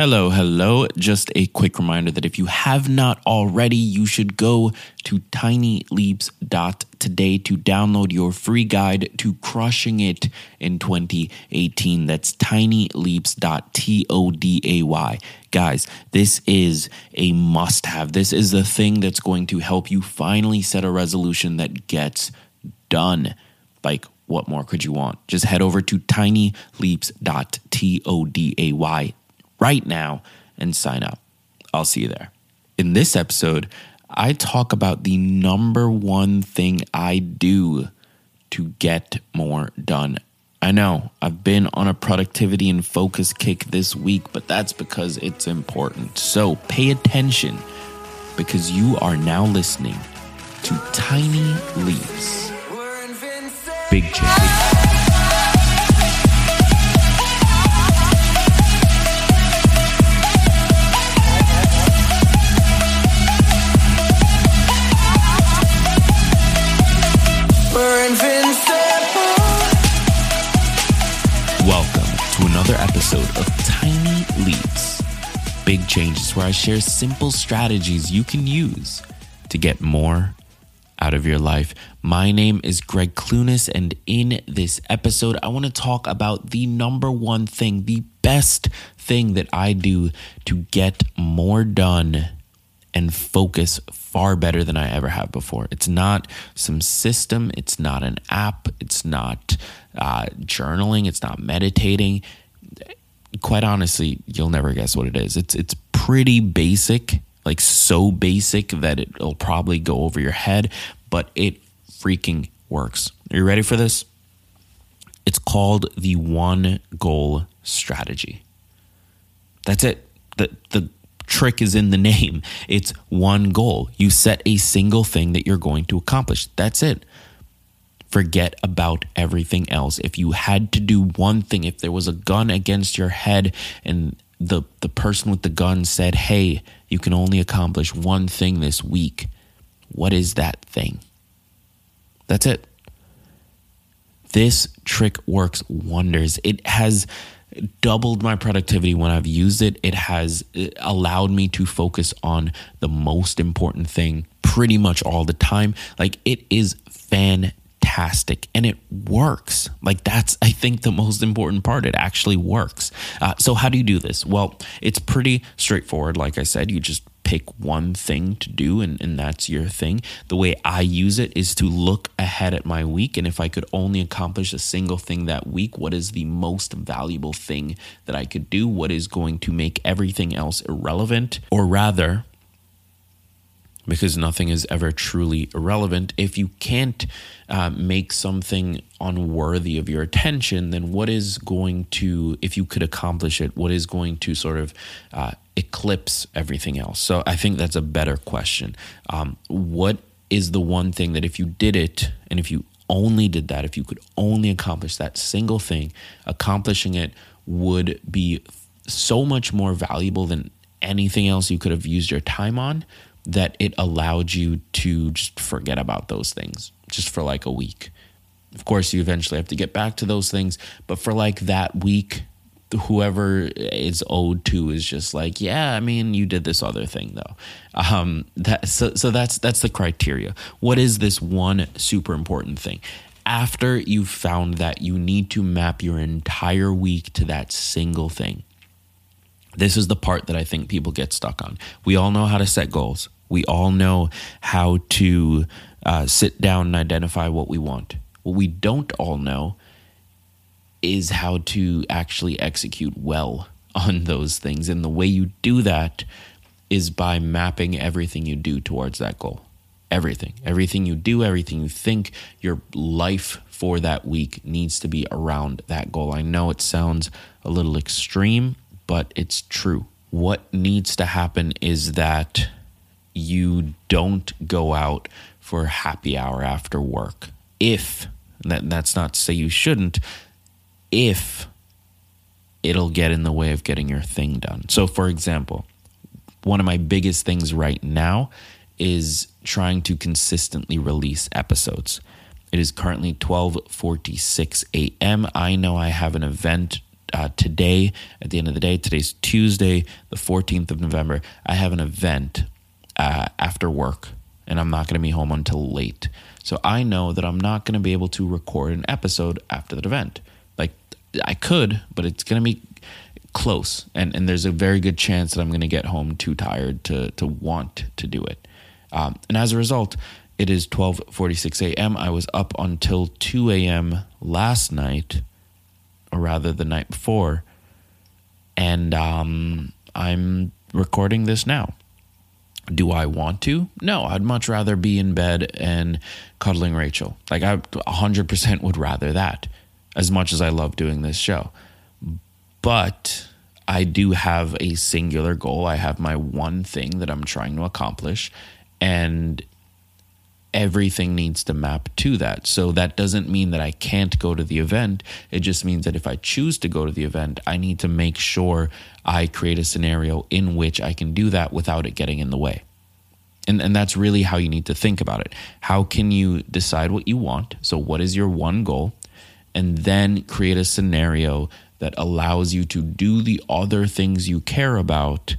Hello, hello. Just a quick reminder that if you have not already, you should go to tinyleaps.today to download your free guide to crushing it in 2018. That's tinyleaps.today. Guys, this is a must have. This is the thing that's going to help you finally set a resolution that gets done. Like, what more could you want? Just head over to tinyleaps.today right now and sign up. I'll see you there. In this episode, I talk about the number one thing I do to get more done. I know I've been on a productivity and focus kick this week, but that's because it's important. So pay attention because you are now listening to Tiny Leaps. Big change. Episode of Tiny Leaps. Big changes where I share simple strategies you can use to get more out of your life. My name is Gregg Clunis, and in this episode, I want to talk about the number one thing, the best thing that I do to get more done and focus far better than I ever have before. It's not some system, it's not an app, it's not uh, journaling, it's not meditating. Quite honestly, you'll never guess what it is. It's it's pretty basic, like so basic that it'll probably go over your head, but it freaking works. Are you ready for this? It's called the one goal strategy. That's it. The the trick is in the name. It's one goal. You set a single thing that you're going to accomplish. That's it. Forget about everything else. If you had to do one thing, if there was a gun against your head and the the person with the gun said, "Hey, you can only accomplish one thing this week." What is that thing? That's it. This trick works wonders. It has doubled my productivity when I've used it. It has allowed me to focus on the most important thing pretty much all the time. Like it is fantastic and it works. Like that's, I think, the most important part. It actually works. Uh, so, how do you do this? Well, it's pretty straightforward. Like I said, you just pick one thing to do and, and that's your thing. The way I use it is to look ahead at my week. And if I could only accomplish a single thing that week, what is the most valuable thing that I could do? What is going to make everything else irrelevant? Or rather, because nothing is ever truly irrelevant. If you can't uh, make something unworthy of your attention, then what is going to, if you could accomplish it, what is going to sort of uh, eclipse everything else? So I think that's a better question. Um, what is the one thing that if you did it and if you only did that, if you could only accomplish that single thing, accomplishing it would be so much more valuable than anything else you could have used your time on that it allowed you to just forget about those things just for like a week. Of course, you eventually have to get back to those things, but for like that week, whoever is owed to is just like, yeah, I mean, you did this other thing though. Um, that so so that's that's the criteria. What is this one super important thing? After you've found that, you need to map your entire week to that single thing. This is the part that I think people get stuck on. We all know how to set goals. We all know how to uh, sit down and identify what we want. What we don't all know is how to actually execute well on those things. And the way you do that is by mapping everything you do towards that goal. Everything, everything you do, everything you think, your life for that week needs to be around that goal. I know it sounds a little extreme, but it's true. What needs to happen is that you don't go out for happy hour after work. If that, that's not to say you shouldn't, if it'll get in the way of getting your thing done. So, for example, one of my biggest things right now is trying to consistently release episodes. It is currently 12:46 a.m. I know I have an event uh, today, at the end of the day, today's Tuesday, the 14th of November, I have an event uh, after work and I'm not going to be home until late. So I know that I'm not going to be able to record an episode after that event. Like I could, but it's going to be close and, and there's a very good chance that I'm going to get home too tired to, to want to do it. Um, and as a result, it is 12:46 a.m. I was up until 2 a.m. last night, or rather the night before, and um, I'm recording this now. Do I want to? No, I'd much rather be in bed and cuddling Rachel. Like I 100% would rather that, as much as I love doing this show. But I do have a singular goal. I have my one thing that I'm trying to accomplish, and everything needs to map to that. So that doesn't mean that I can't go to the event. It just means that if I choose to go to the event, I need to make sure I create a scenario in which I can do that without it getting in the way. And, and that's really how you need to think about it. How can you decide what you want? So, what is your one goal? And then create a scenario that allows you to do the other things you care about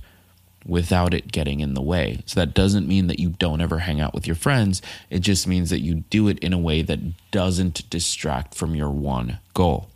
without it getting in the way. So that doesn't mean that you don't ever hang out with your friends. It just means that you do it in a way that doesn't distract from your one goal.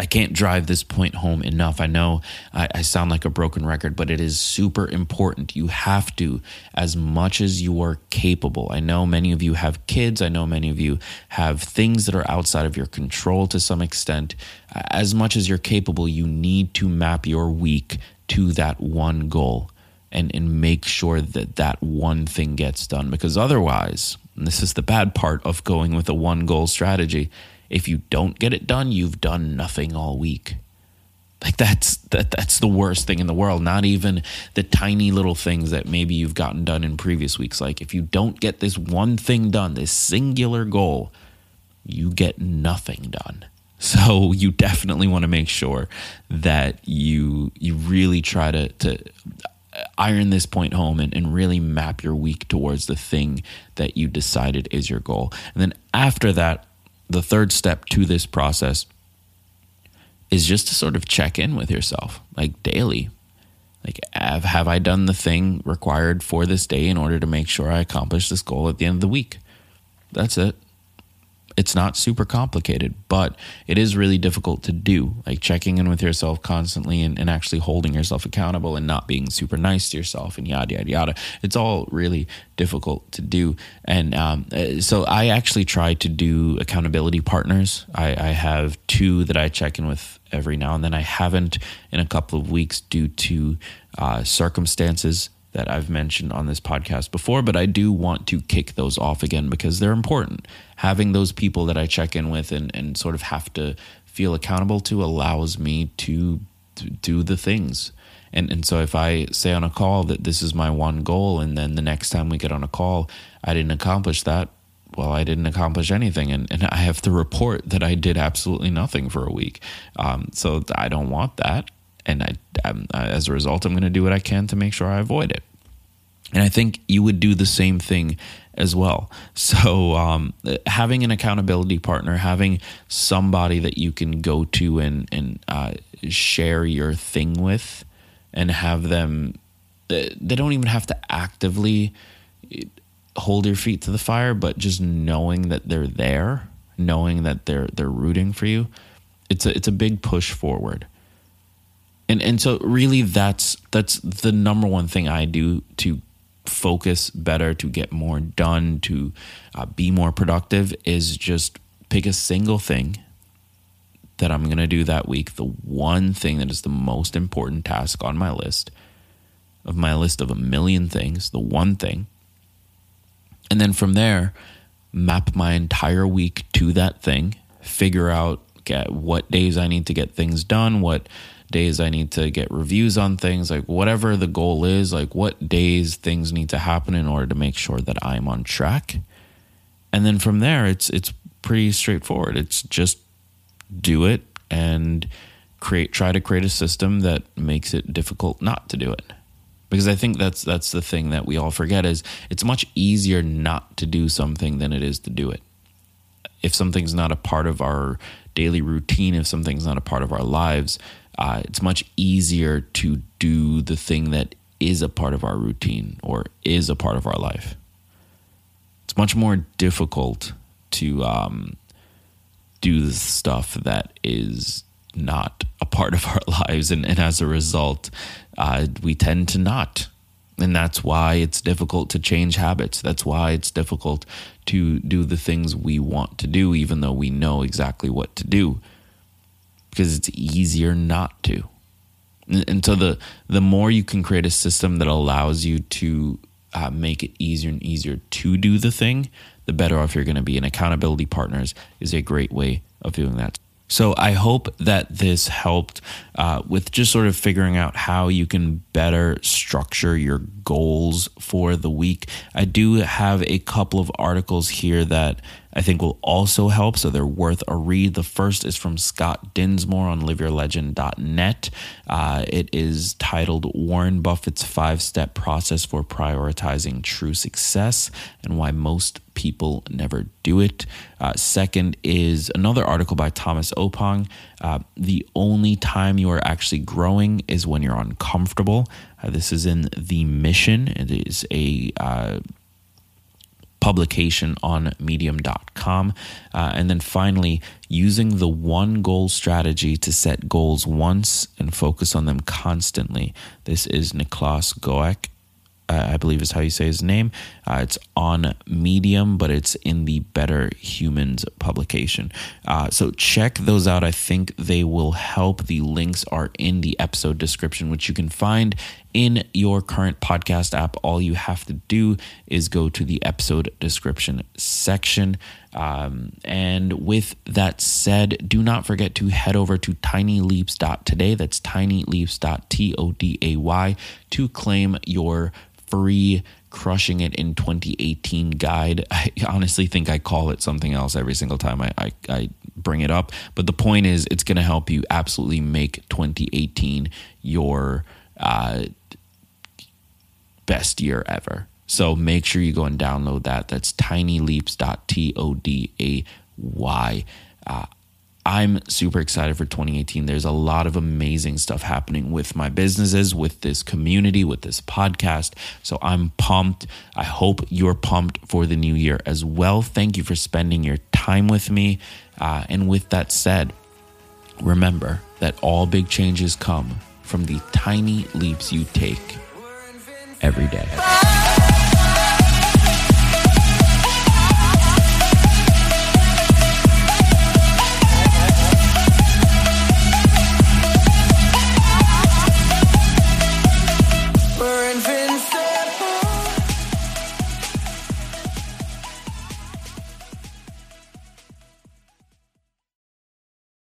I can't drive this point home enough. I know I, I, sound like a broken record, but it is super important. You have to, as much as you are capable. I know many of you have kids. I know many of you have things that are outside of your control to some extent. As much as you're capable, you need to map your week to that one goal and, and make sure that that one thing gets done. Because otherwise, this is the bad part of going with a one goal strategy. If you don't get it done, you've done nothing all week. Like that's that that's the worst thing in the world. Not even the tiny little things that maybe you've gotten done in previous weeks. Like if you don't get this one thing done, this singular goal, you get nothing done. So you definitely want to make sure that you you really try to to uh, iron this point home and, and really map your week towards the thing that you decided is your goal. And then after that, the third step to this process is just to sort of check in with yourself, like daily. Like, have, have I done the thing required for this day in order to make sure I accomplish this goal at the end of the week? That's it it's not super complicated, but it is really difficult to do. Like checking in with yourself constantly and, and actually holding yourself accountable and not being super nice to yourself and yada, yada, yada. It's all really difficult to do. And um, uh, so I actually try to do accountability partners. I, I have two that I check in with every now and then. I haven't in a couple of weeks due to uh, circumstances that I've mentioned on this podcast before, but I do want to kick those off again because they're important. Having those people that I check in with and, and sort of have to feel accountable to allows me to, to do the things. And, and so if I say on a call that this is my one goal, and then the next time we get on a call, I didn't accomplish that, well, I didn't accomplish anything. And, and I have to report that I did absolutely nothing for a week. Um, so I don't want that and I, I'm, as a result, I'm going to do what I can to make sure I avoid it. And I think you would do the same thing as well. So, um, having an accountability partner, having somebody that you can go to and and uh, share your thing with, and have them, they don't even have to actively hold your feet to the fire, but just knowing that they're there, knowing that they're they're rooting for you, it's a it's a big push forward and and so really that's that's the number one thing I do to focus better, to get more done, to uh, be more productive is just pick a single thing that I'm going to do that week, the one thing that is the most important task on my list of my list of a million things, the one thing. And then from there, map my entire week to that thing, figure out what days I need to get things done, what days I need to get reviews on things, like whatever the goal is, like what days things need to happen in order to make sure that I'm on track. And then from there it's it's pretty straightforward. It's just do it and create try to create a system that makes it difficult not to do it. Because I think that's that's the thing that we all forget is it's much easier not to do something than it is to do it. If something's not a part of our daily routine, if something's not a part of our lives, uh, it's much easier to do the thing that is a part of our routine or is a part of our life. It's much more difficult to um, do the stuff that is not a part of our lives. And, and as a result, uh, we tend to not. And that's why it's difficult to change habits. That's why it's difficult to do the things we want to do, even though we know exactly what to do, because it's easier not to. And so the the more you can create a system that allows you to uh, make it easier and easier to do the thing, the better off you're going to be. And accountability partners is a great way of doing that. So I hope that this helped uh, with just sort of figuring out how you can better structure your goals for the week. I do have a couple of articles here that I think will also help. So they're worth a read. The first is from Scott Dinsmore on liveyourlegend.net. Uh, it is titled Warren Buffett's Five Step Process for Prioritizing True Success and Why Most People Never Do It. Uh, second is another article by Thomas Oppong. Uh, the only time you are actually growing is when you're uncomfortable. Uh, this is in The Mission. It is a uh, publication on medium.com. Uh, and then finally, using the one goal strategy to set goals once and focus on them constantly. This is Niklas I believe is how you say his name. Uh, it's on Medium, but it's in the Better Humans publication. Uh, so check those out. I think they will help. The links are in the episode description, which you can find in your current podcast app. All you have to do is go to the episode description section. Um, and with that said, do not forget to head over to tinyleaps.today. That's tinyleaps.today to claim your free crushing it in 2018 guide. I honestly think I call it something else every single time I, I, I bring it up. But the point is, it's going to help you absolutely make 2018 your uh, best year ever. So make sure you go and download that. That's tinyleaps.today. Uh, I'm super excited for 2018. There's a lot of amazing stuff happening with my businesses, with this community, with this podcast. So I'm pumped. I hope you're pumped for the new year as well. Thank you for spending your time with me. Uh, and with that said, remember that all big changes come from the tiny leaps you take every day.